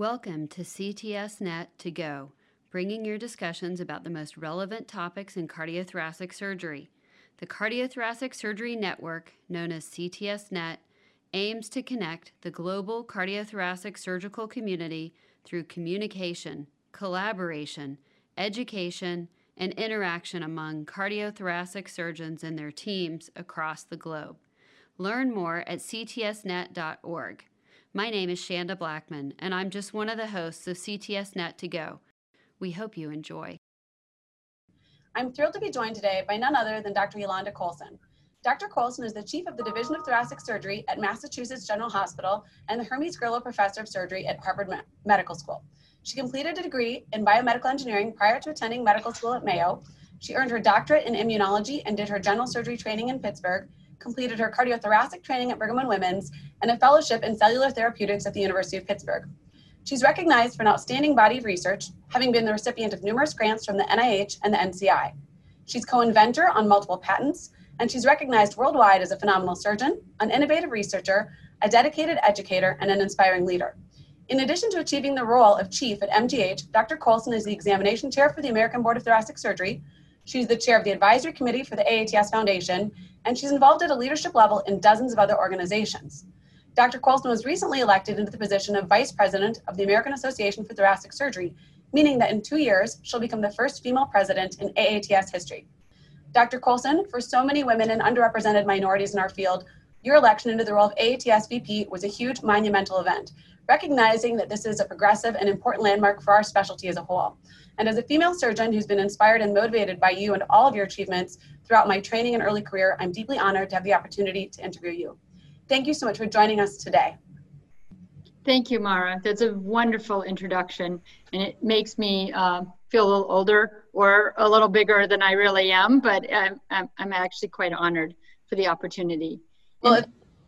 Welcome to CTSNet to Go, bringing your discussions about the most relevant topics in cardiothoracic surgery. The Cardiothoracic Surgery Network, known as CTSNet, aims to connect the global cardiothoracic surgical community through communication, collaboration, education, and interaction among cardiothoracic surgeons and their teams across the globe. Learn more at ctsnet.org. My name is Shanda Blackman, and I'm just one of the hosts of CTSNet to Go. We hope you enjoy. I'm thrilled to be joined today by none other than Dr. Yolanda Colson. Dr. Colson is the Chief of the Division of Thoracic Surgery at Massachusetts General Hospital and the Hermes Grillo Professor of Surgery at Harvard Medical School. She completed a degree in biomedical engineering prior to attending medical school at Mayo. She earned her doctorate in immunology and did her general surgery training in Pittsburgh completed her cardiothoracic training at Brigham and Women's and a fellowship in cellular therapeutics at the University of Pittsburgh. She's recognized for an outstanding body of research, having been the recipient of numerous grants from the NIH and the NCI. She's co-inventor on multiple patents, and she's recognized worldwide as a phenomenal surgeon, an innovative researcher, a dedicated educator, and an inspiring leader. In addition to achieving the role of chief at MGH, Dr. Colson is the examination chair for the American Board of Thoracic Surgery. She's the chair of the advisory committee for the AATS Foundation and she's involved at a leadership level in dozens of other organizations. Dr. Colson was recently elected into the position of Vice President of the American Association for Thoracic Surgery, meaning that in two years, she'll become the first female president in AATS history. Dr. Colson, for so many women and underrepresented minorities in our field, your election into the role of AATS VP was a huge monumental event, recognizing that this is a progressive and important landmark for our specialty as a whole. And as a female surgeon who's been inspired and motivated by you and all of your achievements throughout my training and early career, I'm deeply honored to have the opportunity to interview you. Thank you so much for joining us today. Thank you, Mara. That's a wonderful introduction, and it makes me uh, feel a little older or a little bigger than I really am, but I'm, I'm, I'm actually quite honored for the opportunity. Well,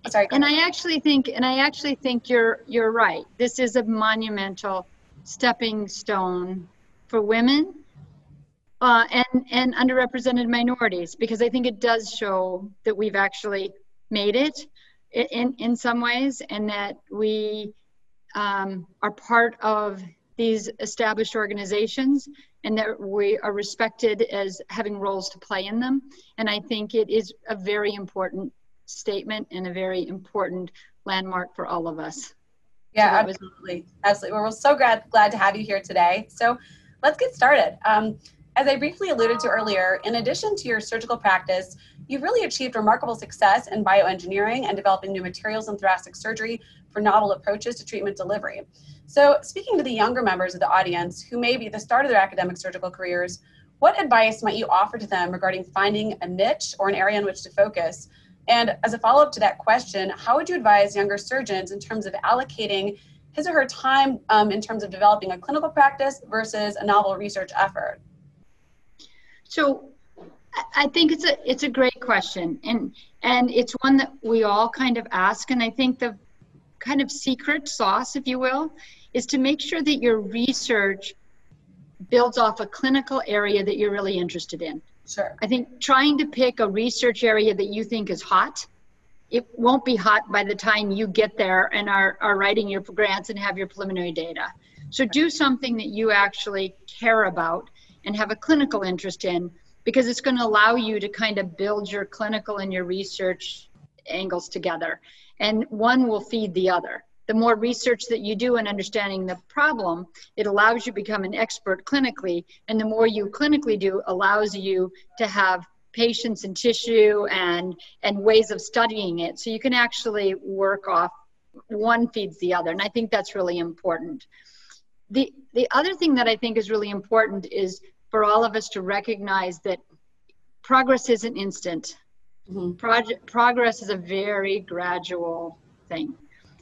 and, sorry. And I actually think, and I actually think you're you're right. This is a monumental stepping stone for women uh, and and underrepresented minorities because I think it does show that we've actually made it in in some ways and that we um, are part of these established organizations and that we are respected as having roles to play in them and I think it is a very important statement and a very important landmark for all of us. Yeah, so absolutely, was- absolutely. Well, we're so glad glad to have you here today. So let's get started. Um, as I briefly alluded to earlier, in addition to your surgical practice, you've really achieved remarkable success in bioengineering and developing new materials in thoracic surgery for novel approaches to treatment delivery. So, speaking to the younger members of the audience who may be at the start of their academic surgical careers, what advice might you offer to them regarding finding a niche or an area in which to focus? And as a follow up to that question, how would you advise younger surgeons in terms of allocating his or her time um, in terms of developing a clinical practice versus a novel research effort? So I think it's a it's a great question and and it's one that we all kind of ask and I think the kind of secret sauce if you will is to make sure that your research builds off a clinical area that you're really interested in. Sure. I think trying to pick a research area that you think is hot it won't be hot by the time you get there and are, are writing your grants and have your preliminary data. So do something that you actually care about and have a clinical interest in because it's going to allow you to kind of build your clinical and your research angles together. And one will feed the other. The more research that you do in understanding the problem, it allows you to become an expert clinically. And the more you clinically do allows you to have patients and tissue and and ways of studying it. So you can actually work off one feeds the other and i think that's really important. The the other thing that i think is really important is for all of us to recognize that progress isn't instant. Mm-hmm. Project, progress is a very gradual thing.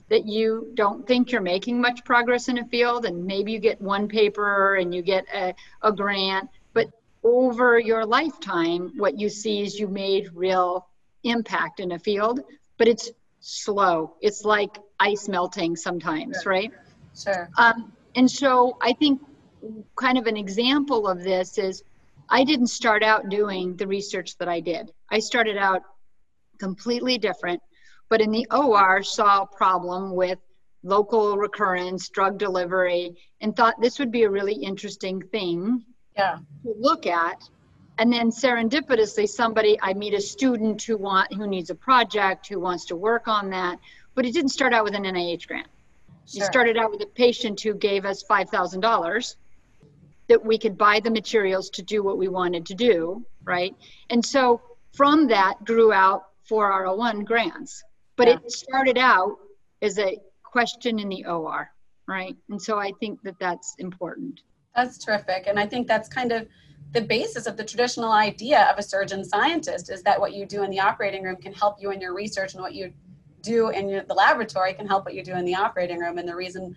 That you don't think you're making much progress in a field and maybe you get one paper and you get a, a grant over your lifetime, what you see is you made real impact in a field, but it's slow. It's like ice melting sometimes, sure. right? Sure. Um, and so I think kind of an example of this is I didn't start out doing the research that I did. I started out completely different, but in the OR saw a problem with local recurrence, drug delivery, and thought this would be a really interesting thing Yeah. to look at. And then serendipitously, somebody I meet a student who want who needs a project, who wants to work on that, but it didn't start out with an NIH grant. It started out with a patient who gave us five thousand dollars that we could buy the materials to do what we wanted to do, right? And so from that grew out four R01 grants. But Yeah. it started out as a question in the OR, right? And so I think that that's important. That's terrific. And I think that's kind of the basis of the traditional idea of a surgeon scientist is that what you do in the operating room can help you in your research and what you do in your, the laboratory can help what you do in the operating room and the reason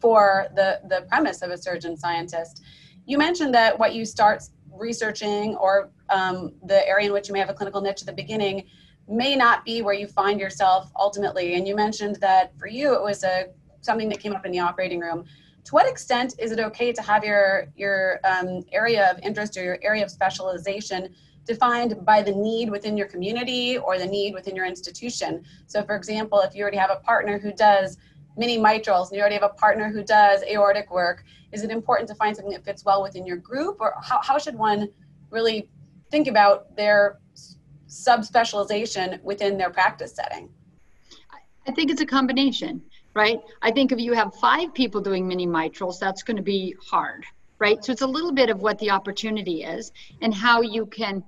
for the, the premise of a surgeon scientist. You mentioned that what you start researching or um, the area in which you may have a clinical niche at the beginning may not be where you find yourself ultimately. And you mentioned that for you it was a something that came up in the operating room to what extent is it okay to have your your um, area of interest or your area of specialization defined by the need within your community or the need within your institution? So for example if you already have a partner who does mini mitrals and you already have a partner who does aortic work is it important to find something that fits well within your group? Or how, how should one really think about their subspecialization within their practice setting? I think it's a combination, right? I think if you have five people doing mini mitrals, that's going to be hard, right? So it's a little bit of what the opportunity is and how you can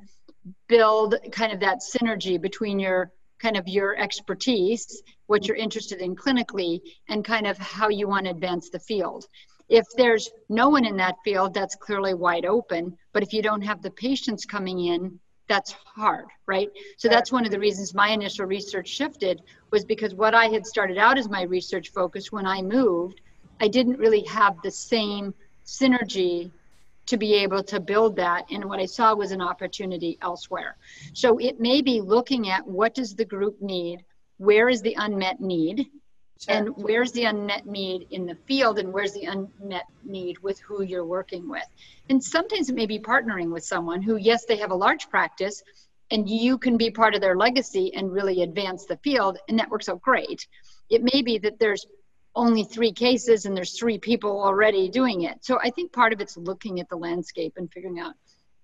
build kind of that synergy between your kind of your expertise, what you're interested in clinically, and kind of how you want to advance the field. If there's no one in that field, that's clearly wide open. But if you don't have the patients coming in, that's hard, right? So that's one of the reasons my initial research shifted was because what I had started out as my research focus when I moved, I didn't really have the same synergy to be able to build that and what I saw was an opportunity elsewhere. So it may be looking at what does the group need, where is the unmet need, Sure. and where's the unmet need in the field and where's the unmet need with who you're working with? And sometimes it may be partnering with someone who yes they have a large practice and you can be part of their legacy and really advance the field and that works out great. It may be that there's only three cases and there's three people already doing it. So i think part of it's looking at the landscape and figuring out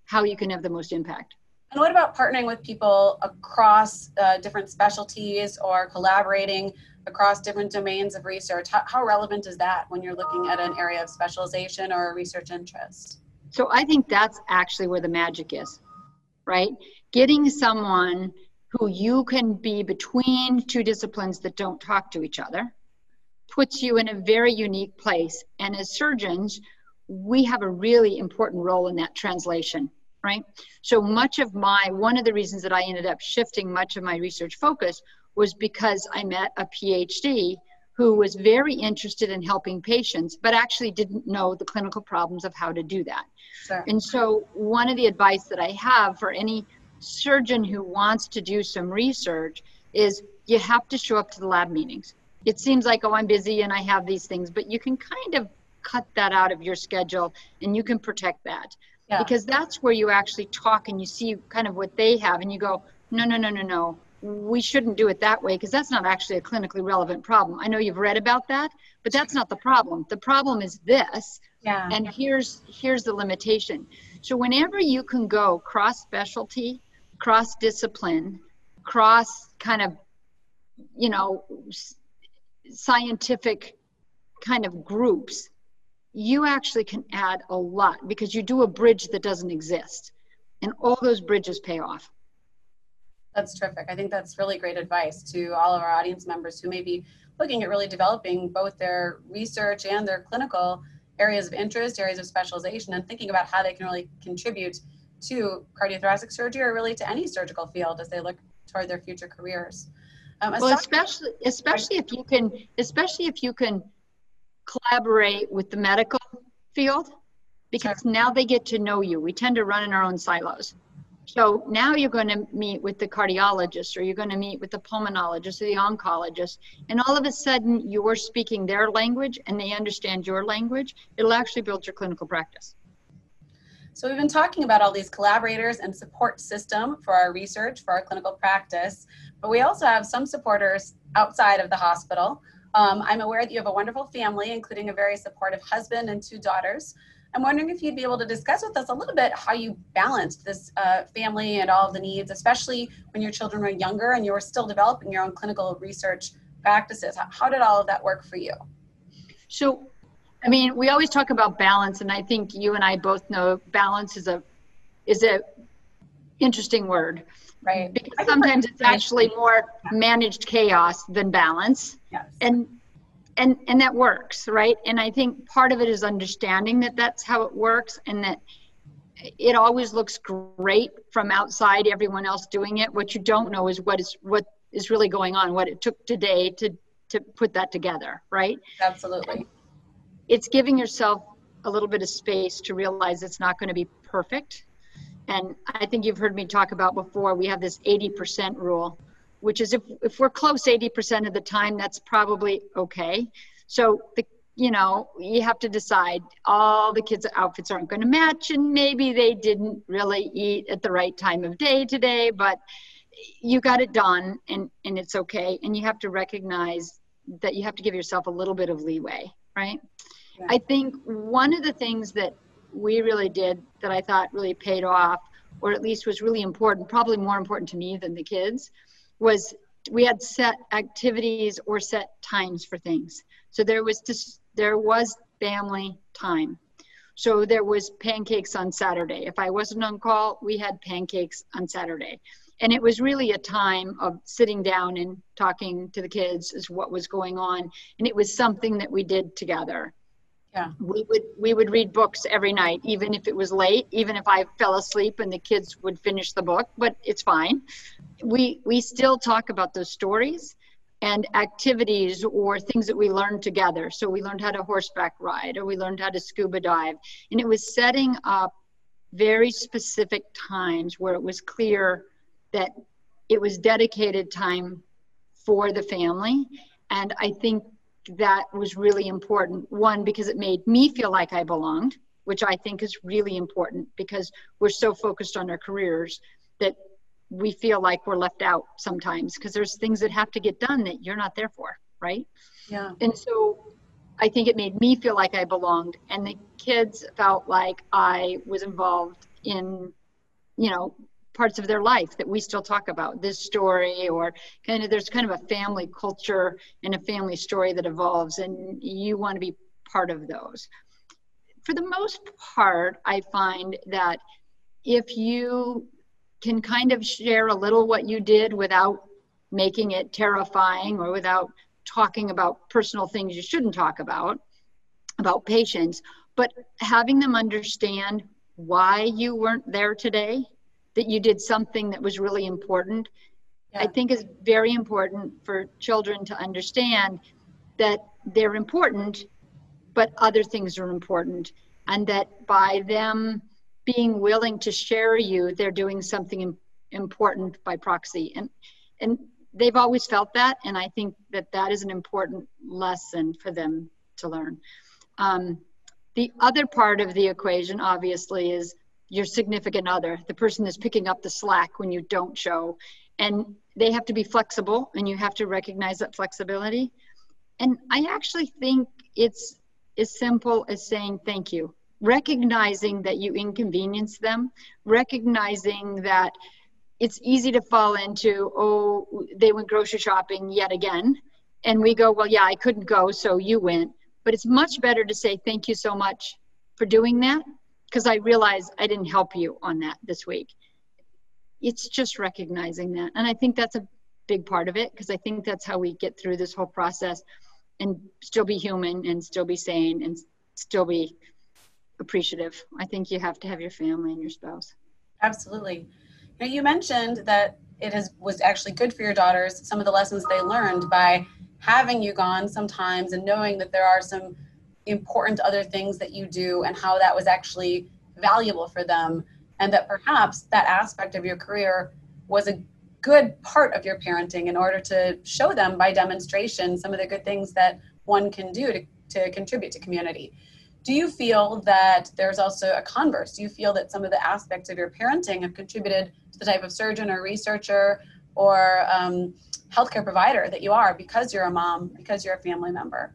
how you can have the most impact. And what about partnering with people across uh, different specialties or collaborating across different domains of research? How, how relevant is that when you're looking at an area of specialization or a research interest? So I think that's actually where the magic is, right? Getting someone who you can be between two disciplines that don't talk to each other puts you in a very unique place. And as surgeons, we have a really important role in that translation, right? So much of my, one of the reasons that I ended up shifting much of my research focus was because I met a PhD who was very interested in helping patients, but actually didn't know the clinical problems of how to do that. Sure. And so, one of the advice that I have for any surgeon who wants to do some research is you have to show up to the lab meetings. It seems like, oh, I'm busy and I have these things, but you can kind of cut that out of your schedule and you can protect that. Yeah. Because that's where you actually talk and you see kind of what they have and you go, no, no, no, no, no. We shouldn't do it that way because that's not actually a clinically relevant problem. I know you've read about that, but that's not the problem. The problem is this Yeah. and here's here's the limitation so whenever you can go cross specialty cross discipline cross kind of you know scientific kind of groups you actually can add a lot because you do a bridge that doesn't exist and all those bridges pay off That's terrific. I think that's really great advice to all of our audience members who may be looking at really developing both their research and their clinical areas of interest, areas of specialization, and thinking about how they can really contribute to cardiothoracic surgery or really to any surgical field as they look toward their future careers. Um, well especially especially if you can especially if you can collaborate with the medical field because now they get to know you we tend to run in our own silos so now you're going to meet with the cardiologist or you're going to meet with the pulmonologist or the oncologist and all of a sudden you're speaking their language and they understand your language it'll actually build your clinical practice So we've been talking about all these collaborators and support system for our research, for our clinical practice, but we also have some supporters outside of the hospital Um, I'm aware that you have a wonderful family, including a very supportive husband and two daughters. I'm wondering if you'd be able to discuss with us a little bit how you balanced this uh, family and all of the needs, especially when your children were younger and you were still developing your own clinical research practices. How, how did all of that work for you? So, I mean, we always talk about balance, and I think you and I both know balance is a is a interesting word. Right. Because sometimes it's actually more managed chaos than balance. Yes. And and and that works, right? And I think part of it is understanding that that's how it works and that it always looks great from outside everyone else doing it. What you don't know is what is what is really going on, what it took today to to put that together, right? Absolutely. It's giving yourself a little bit of space to realize it's not going to be perfect and I think you've heard me talk about before, we have this 80% rule, which is if, if we're close 80% of the time, that's probably okay. So the you know, you have to decide all the kids' outfits aren't going to match, and maybe they didn't really eat at the right time of day today, but you got it done and, and it's okay. And you have to recognize that you have to give yourself a little bit of leeway, right? Yeah. I think one of the things that we really did that I thought really paid off, or at least was really important, probably more important to me than the kids, was we had set activities or set times for things. So there was just there was family time. So there was pancakes on Saturday. If I wasn't on call, we had pancakes on Saturday. And it was really a time of sitting down and talking to the kids as what was going on. And it was something that we did together yeah we would we would read books every night even if it was late even if i fell asleep and the kids would finish the book but it's fine we we still talk about those stories and activities or things that we learned together. So we learned how to horseback ride or we learned how to scuba dive. And it was setting up very specific times where it was clear that it was dedicated time for the family. And i think that was really important. One, because it made me feel like I belonged, which I think is really important because we're so focused on our careers that we feel like we're left out sometimes because there's things that have to get done that you're not there for, right? Yeah. And so I think it made me feel like I belonged, and the kids felt like I was involved in, you know, parts of their life that we still talk about this story or kind of there's kind of a family culture and a family story that evolves and you want to be part of those for the most part i find that if you can kind of share a little what you did without making it terrifying or without talking about personal things you shouldn't talk about about patients but having them understand why you weren't there today that you did something that was really important. Yeah. I think is very important for children to understand that they're important, but other things are important, and that by them being willing to share you, they're doing something important by proxy. And and they've always felt that, and I think that that is an important lesson for them to learn. Um, the other part of the equation, obviously, is your significant other, the person that's picking up the slack when you don't show. And they have to be flexible, and you have to recognize that flexibility. And I actually think it's as simple as saying thank you, recognizing that you inconvenience them, recognizing that it's easy to fall into, oh, they went grocery shopping yet again. And we go, well, yeah, I couldn't go, so you went. But it's much better to say thank you so much for doing that because I realize I didn't help you on that this week. It's just recognizing that. And I think that's a big part of it because I think that's how we get through this whole process and still be human and still be sane and still be appreciative. I think you have to have your family and your spouse. Absolutely. Now you mentioned that it is was actually good for your daughters some of the lessons they learned by having you gone sometimes and knowing that there are some important other things that you do and how that was actually valuable for them and that perhaps that aspect of your career was a good part of your parenting in order to show them by demonstration some of the good things that one can do to, to contribute to community do you feel that there's also a converse do you feel that some of the aspects of your parenting have contributed to the type of surgeon or researcher or um, healthcare provider that you are because you're a mom, because you're a family member?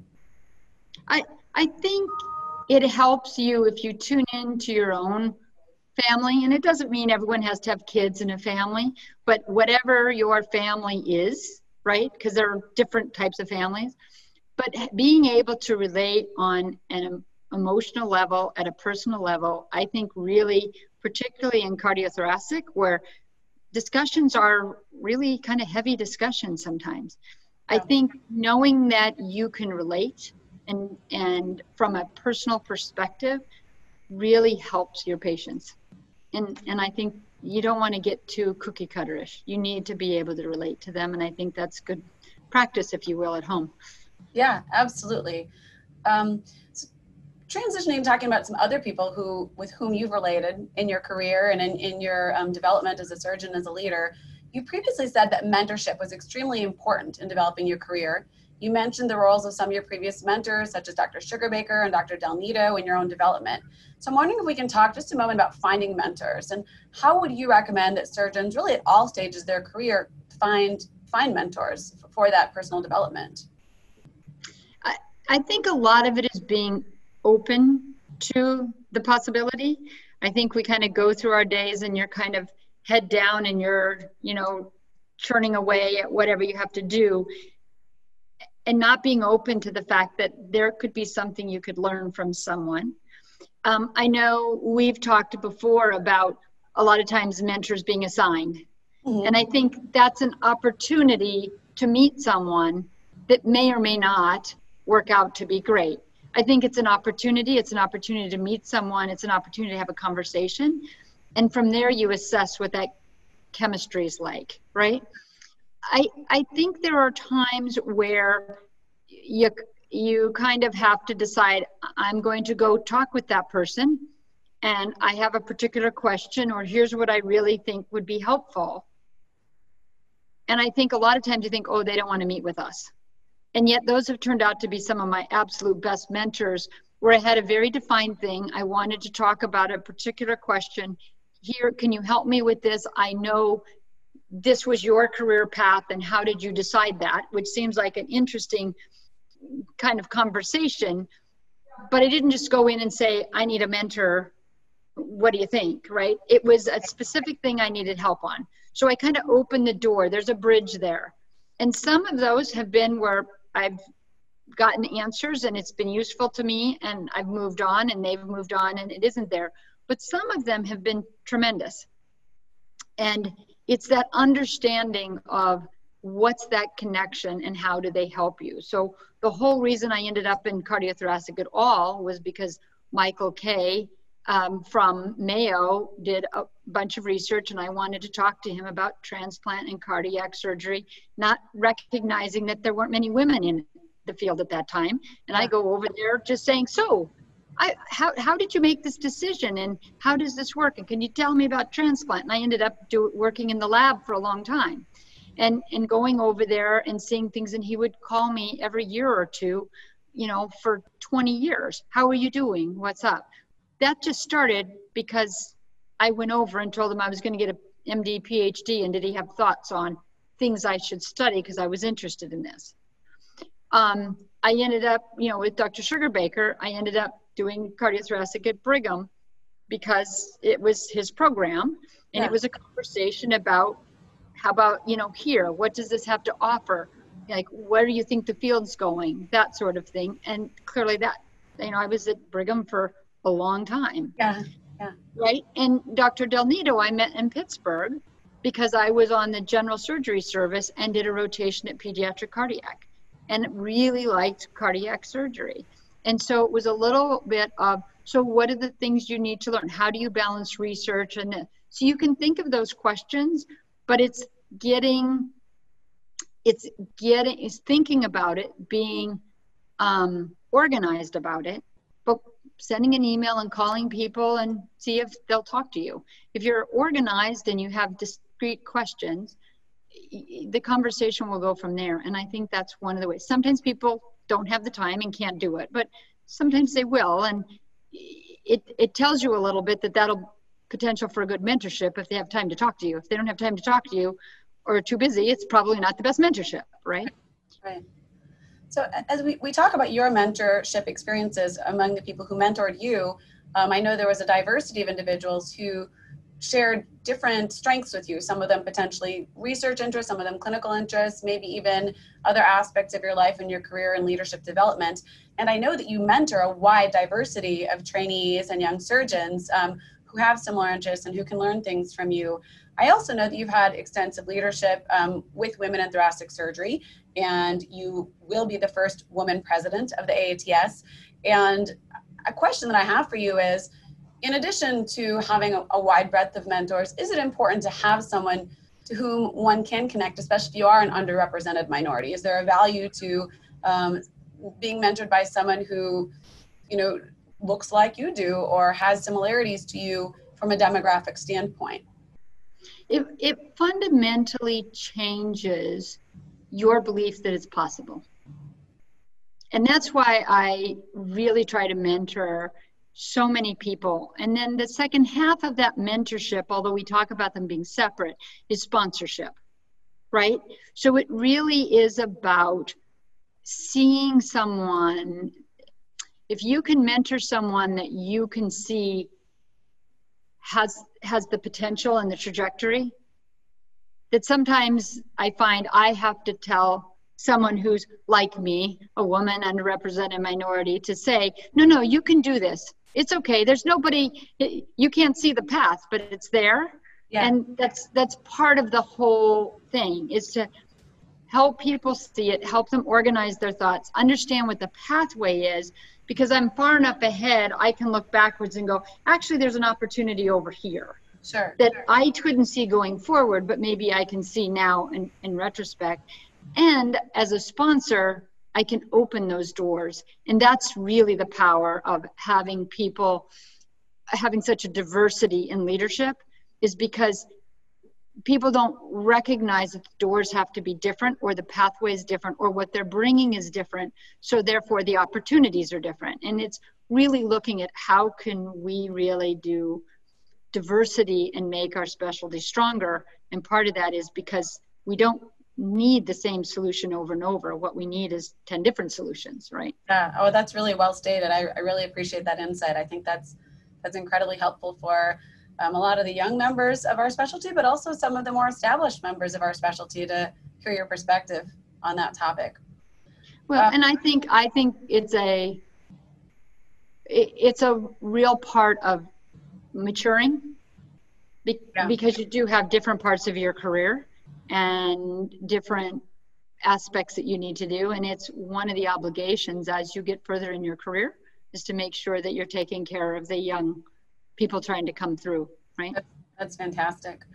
I, I think it helps you if you tune into your own family. And it doesn't mean everyone has to have kids in a family, but whatever your family is, right? Because there are different types of families. But being able to relate on an emotional level, at a personal level, I think really, particularly in cardiothoracic, where discussions are really kind of heavy discussions sometimes. I think knowing that you can relate and and from a personal perspective really helps your patients. And and I think you don't want to get too cookie cutterish. You need to be able to relate to them and I think that's good practice if you will at home. Yeah, absolutely. Um, transitioning talking about some other people who with whom you've related in your career and in, in your um, development as a surgeon as a leader you previously said that mentorship was extremely important in developing your career. You mentioned the roles of some of your previous mentors such as dr sugarbaker and dr del nido in your own development. So i'm wondering if we can talk just a moment about finding mentors and how would you recommend that surgeons really at all stages of their career find find mentors for that personal development? I, I think a lot of it is being open to the possibility. I think we kind of go through our days and you're kind of head down and you're, you know, churning away at whatever you have to do and not being open to the fact that there could be something you could learn from someone. Um, I know we've talked before about a lot of times mentors being assigned. Mm-hmm. And I think that's an opportunity to meet someone that may or may not work out to be great. I think it's an opportunity. It's an opportunity to meet someone. It's an opportunity to have a conversation. And from there, you assess what that chemistry is like, right? I, I think there are times where you, you kind of have to decide I'm going to go talk with that person and I have a particular question, or here's what I really think would be helpful. And I think a lot of times you think, oh, they don't want to meet with us. And yet, those have turned out to be some of my absolute best mentors where I had a very defined thing. I wanted to talk about a particular question. Here, can you help me with this? I know this was your career path, and how did you decide that? Which seems like an interesting kind of conversation. But I didn't just go in and say, I need a mentor. What do you think? Right? It was a specific thing I needed help on. So I kind of opened the door. There's a bridge there. And some of those have been where I've gotten answers and it's been useful to me and I've moved on and they've moved on and it isn't there. But some of them have been tremendous. And it's that understanding of what's that connection and how do they help you. So the whole reason I ended up in cardiothoracic at all was because Michael Kaye um, from Mayo did a bunch of research, and I wanted to talk to him about transplant and cardiac surgery, not recognizing that there weren't many women in the field at that time. And I go over there just saying, So, I, how, how did you make this decision and how does this work? And can you tell me about transplant? And I ended up do, working in the lab for a long time and, and going over there and seeing things. And he would call me every year or two, you know, for 20 years. How are you doing? What's up? That just started because I went over and told him I was going to get a MD, PhD, and did he have thoughts on things I should study because I was interested in this. Um, I ended up, you know, with Dr. Sugarbaker, I ended up doing cardiothoracic at Brigham because it was his program and yeah. it was a conversation about how about, you know, here, what does this have to offer? Like, where do you think the field's going? That sort of thing. And clearly that, you know, I was at Brigham for a long time. Yeah. Yeah. Right. And Dr. Del Nido, I met in Pittsburgh because I was on the general surgery service and did a rotation at pediatric cardiac and really liked cardiac surgery. And so it was a little bit of so what are the things you need to learn? How do you balance research and so you can think of those questions, but it's getting it's getting is thinking about it, being um, organized about it, sending an email and calling people and see if they'll talk to you. If you're organized and you have discrete questions, the conversation will go from there. And I think that's one of the ways. Sometimes people don't have the time and can't do it, but sometimes they will. And it, it tells you a little bit that that'll potential for a good mentorship if they have time to talk to you. If they don't have time to talk to you, or are too busy, it's probably not the best mentorship, right? Right. So as we, we talk about your mentorship experiences among the people who mentored you, um, I know there was a diversity of individuals who shared different strengths with you. Some of them potentially research interests, some of them clinical interests, maybe even other aspects of your life and your career and leadership development. And I know that you mentor a wide diversity of trainees and young surgeons um, who have similar interests and who can learn things from you. I also know that you've had extensive leadership um, with women in thoracic surgery, and you will be the first woman president of the AATS. And a question that I have for you is in addition to having a, a, wide breadth of mentors, is it important to have someone to whom one can connect, especially if you are an underrepresented minority? Is there a value to um, being mentored by someone who, you know, looks like you do or has similarities to you from a demographic standpoint? It, it fundamentally changes your belief that it's possible. And that's why I really try to mentor so many people. And then the second half of that mentorship, although we talk about them being separate, is sponsorship, right? So it really is about seeing someone. If you can mentor someone that you can see has has the potential and the trajectory, that sometimes I find I have to tell someone who's like me, a woman, underrepresented minority, to say, no, no, you can do this. It's okay. There's nobody you can't see the path but it's there. Yeah. and that's that's part of the whole thing is to help people see it help them organize their thoughts understand what the pathway is because i'm far enough ahead i can look backwards and go actually there's an opportunity over here sure that sure. i couldn't see going forward but maybe i can see now in, in retrospect and as a sponsor I can open those doors. And that's really the power of having people having such a diversity in leadership is because people don't recognize that the doors have to be different or the pathway is different or what they're bringing is different so therefore the opportunities are different and it's really looking at how can we really do diversity and make our specialty stronger and part of that is because we don't need the same solution over and over. What we need is 10 different solutions, right? Yeah. Oh, that's really well stated. I, I really appreciate that insight. I think that's that's incredibly helpful for um, a lot of the young members of our specialty, but also some of the more established members of our specialty to hear your perspective on that topic. Well, uh, and I think I think it's a it, it's a real part of maturing be, yeah. because you do have different parts of your career and different aspects that you need to do. And it's one of the obligations as you get further in your career is to make sure that you're taking care of the young people trying to come through, right? That's fantastic.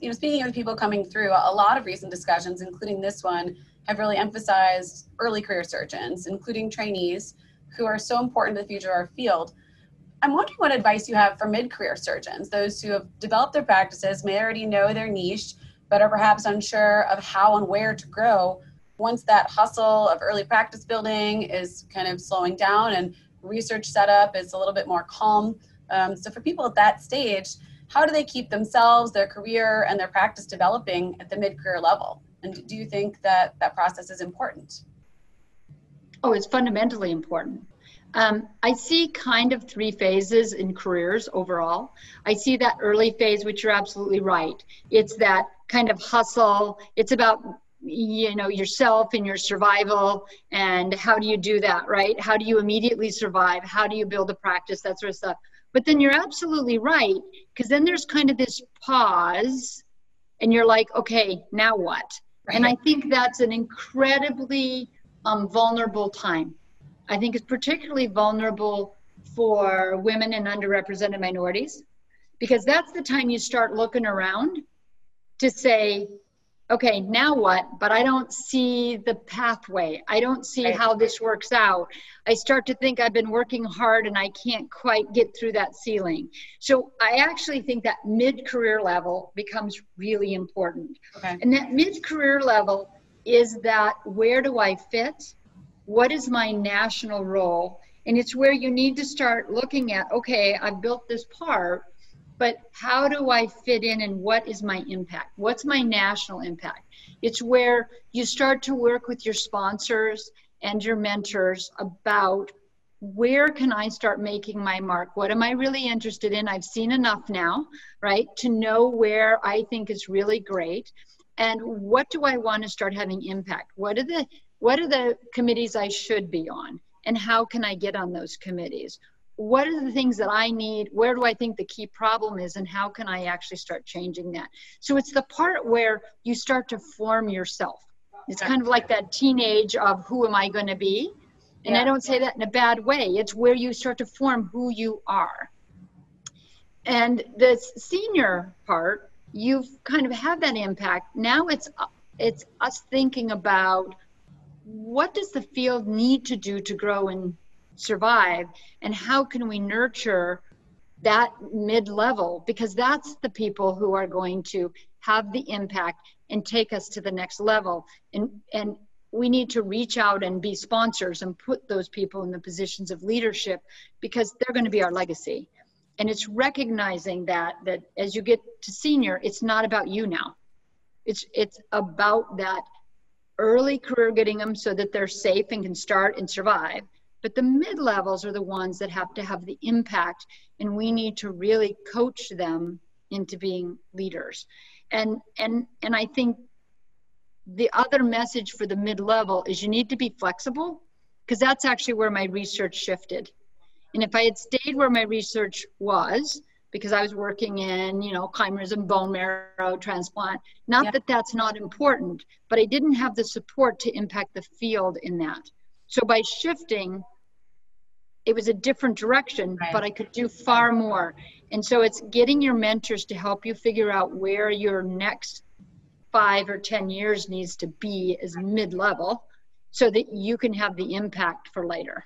You know, speaking of people coming through, a lot of recent discussions, including this one, have really emphasized early career surgeons, including trainees, who are so important to the future of our field. I'm wondering what advice you have for mid-career surgeons, those who have developed their practices, may already know their niche, but are perhaps unsure of how and where to grow once that hustle of early practice building is kind of slowing down and research setup is a little bit more calm. Um, so for people at that stage, how do they keep themselves, their career, and their practice developing at the mid-career level? And do you think that that process is important? Oh, it's fundamentally important. Um, I see kind of three phases in careers overall. I see that early phase, which you're absolutely right. It's that kind of hustle. It's about you know yourself and your survival and how do you do that right how do you immediately survive how do you build a practice that sort of stuff but then you're absolutely right because then there's kind of this pause and you're like okay now what right. and i think that's an incredibly um, vulnerable time i think it's particularly vulnerable for women and underrepresented minorities because that's the time you start looking around to say, okay, now what? But I don't see the pathway. I don't see how this works out. I start to think I've been working hard and I can't quite get through that ceiling. So I actually think that mid career level becomes really important. Okay. And that mid career level is that where do I fit? What is my national role? And it's where you need to start looking at okay, I've built this part but how do I fit in and what is my impact? What's my national impact? It's where you start to work with your sponsors and your mentors about where can I start making my mark? What am I really interested in? I've seen enough now, right, to know where I think is really great. And what do I want to start having impact? What are the what are the committees I should be on? And how can I get on those committees? What are the things that I need? Where do I think the key problem is? And how can I actually start changing that? So it's the part where you start to form yourself. It's kind of like that teenage of who am I going to be? And Yeah. I don't say that in a bad way. It's where you start to form who you are. And the senior part, you've kind of had that impact. Now it's it's us thinking about what does the field need to do to grow and survive and how can we nurture that mid level because that's the people who are going to have the impact and take us to the next level. And and we need to reach out and be sponsors and put those people in the positions of leadership because they're going to be our legacy. And it's recognizing that that as you get to senior it's not about you now. It's it's about that early career getting them so that they're safe and can start and survive but the mid levels are the ones that have to have the impact and we need to really coach them into being leaders. And and and i think the other message for the mid level is you need to be flexible because that's actually where my research shifted. And if i had stayed where my research was because i was working in you know chimerism bone marrow transplant not Yeah. that that's not important but i didn't have the support to impact the field in that so by shifting it was a different direction Right. but i could do far more and so it's getting your mentors to help you figure out where your next five or ten years needs to be as mid-level so that you can have the impact for later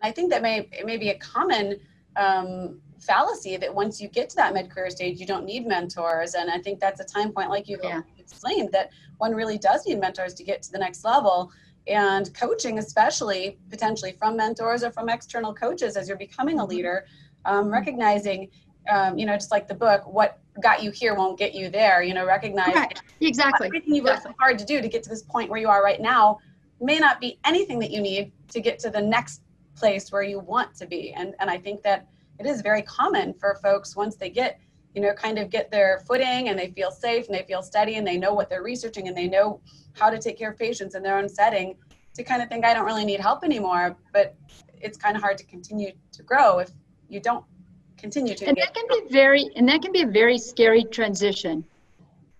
I think that may it may be a common um, fallacy that once you get to that mid-career stage, you don't need mentors. And I think that's a time point, like you Yeah. explained, that one really does need mentors to get to the next level. And coaching, especially potentially from mentors or from external coaches, as you're becoming a Mhm. leader, um, recognizing, um, you know, just like the book, what got you here won't get you there. You know, recognize correct exactly everything you've worked so hard to do to get to this point where you are right now may not be anything that you need to get to the next place where you want to be and and i think that it is very common for folks once they get you know kind of get their footing and they feel safe and they feel steady and they know what they're researching and they know how to take care of patients in their own setting to kind of think i don't really need help anymore but it's kind of hard to continue to grow if you don't continue to and that can be very and that can be a very scary transition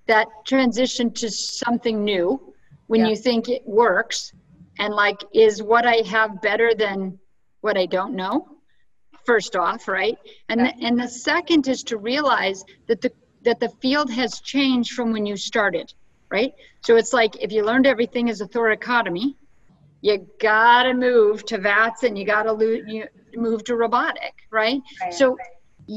that transition to something new when Yeah. you think it works and like is what i have better than what i don't know first off right? And the, and the second is to realize that the that the field has changed from when you started right? So it's like if you learned everything as a thoracotomy you gotta move to VATS and you gotta lo- you move to robotic right Right. so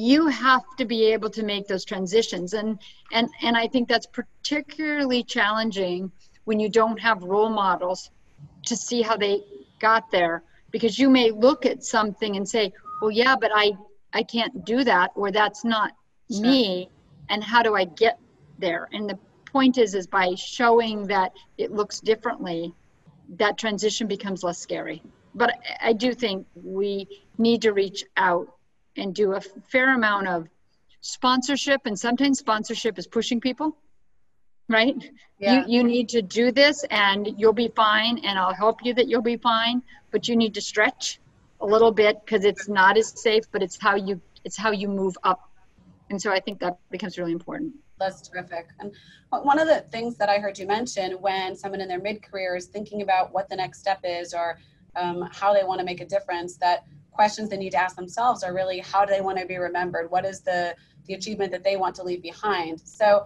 you have to be able to make those transitions. And and and i think that's particularly challenging when you don't have role models to see how they got there. Because you may look at something and say well yeah but i i can't do that or that's not Sure. me. And how do i get there? And the point is is by showing that it looks differently that transition becomes less scary. But I- do think we need to reach out and do a fair amount of sponsorship. And sometimes sponsorship is pushing people right? Yeah. you, you need to do this and you'll be fine and i'll help you that you'll be fine but you need to stretch a little bit because it's not as safe but it's how you it's how you move up and so i think that becomes really important That's terrific. And one- of the things that I heard you mention when someone in their mid career is thinking about what the next step is or um, how they want to make a difference, that questions they need to ask themselves are really how do they want to be remembered? What is the, the achievement that they want to leave behind? So,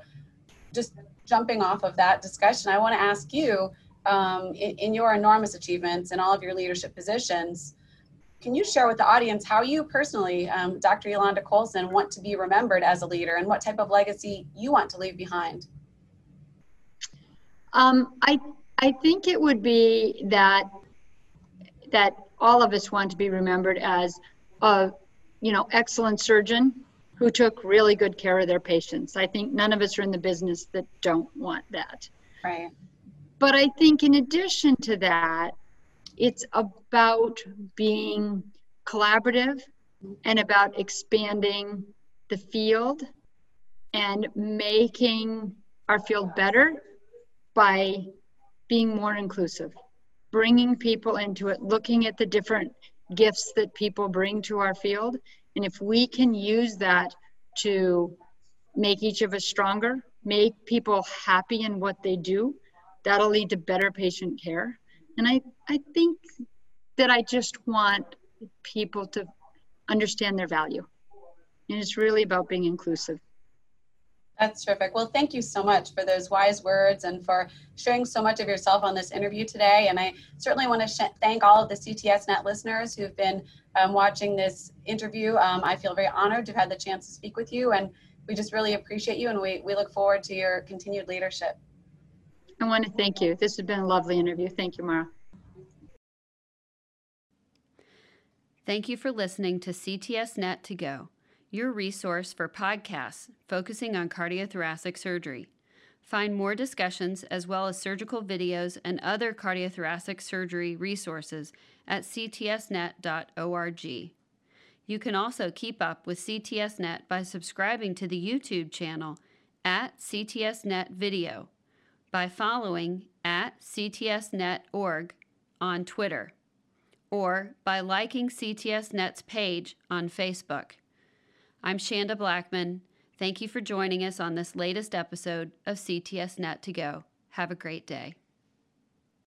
just jumping off of that discussion, I want to ask you um, in, in your enormous achievements and all of your leadership positions, can you share with the audience how you personally, um, Dr. Yolanda Colson, want to be remembered as a leader and what type of legacy you want to leave behind? Um, I I think it would be that that all of us want to be remembered as a you know excellent surgeon, who took really good care of their patients. I think none of us are in the business that don't want that. Right. But I think in addition to that, it's about being collaborative and about expanding the field and making our field better by being more inclusive, bringing people into it, looking at the different gifts that people bring to our field. And if we can use that to make each of us stronger, make people happy in what they do, that'll lead to better patient care. And I, I think that I just want people to understand their value. And it's really about being inclusive. That's terrific. Well, thank you so much for those wise words and for sharing so much of yourself on this interview today. And I certainly want to sh- thank all of the CTSNet listeners who've been um, watching this interview. Um, I feel very honored to have had the chance to speak with you, and we just really appreciate you, and we, we look forward to your continued leadership. I want to thank you. This has been a lovely interview. Thank you, Mara. Thank you for listening to CTSNet to Go, your resource for podcasts focusing on cardiothoracic surgery. Find more discussions as well as surgical videos and other cardiothoracic surgery resources at ctsnet.org. You can also keep up with CTSNet by subscribing to the YouTube channel at CTSNet Video, by following at CTSNet.org on Twitter, or by liking CTSNet's page on Facebook. I'm Shanda Blackman. Thank you for joining us on this latest episode of CTSNet to Go. Have a great day.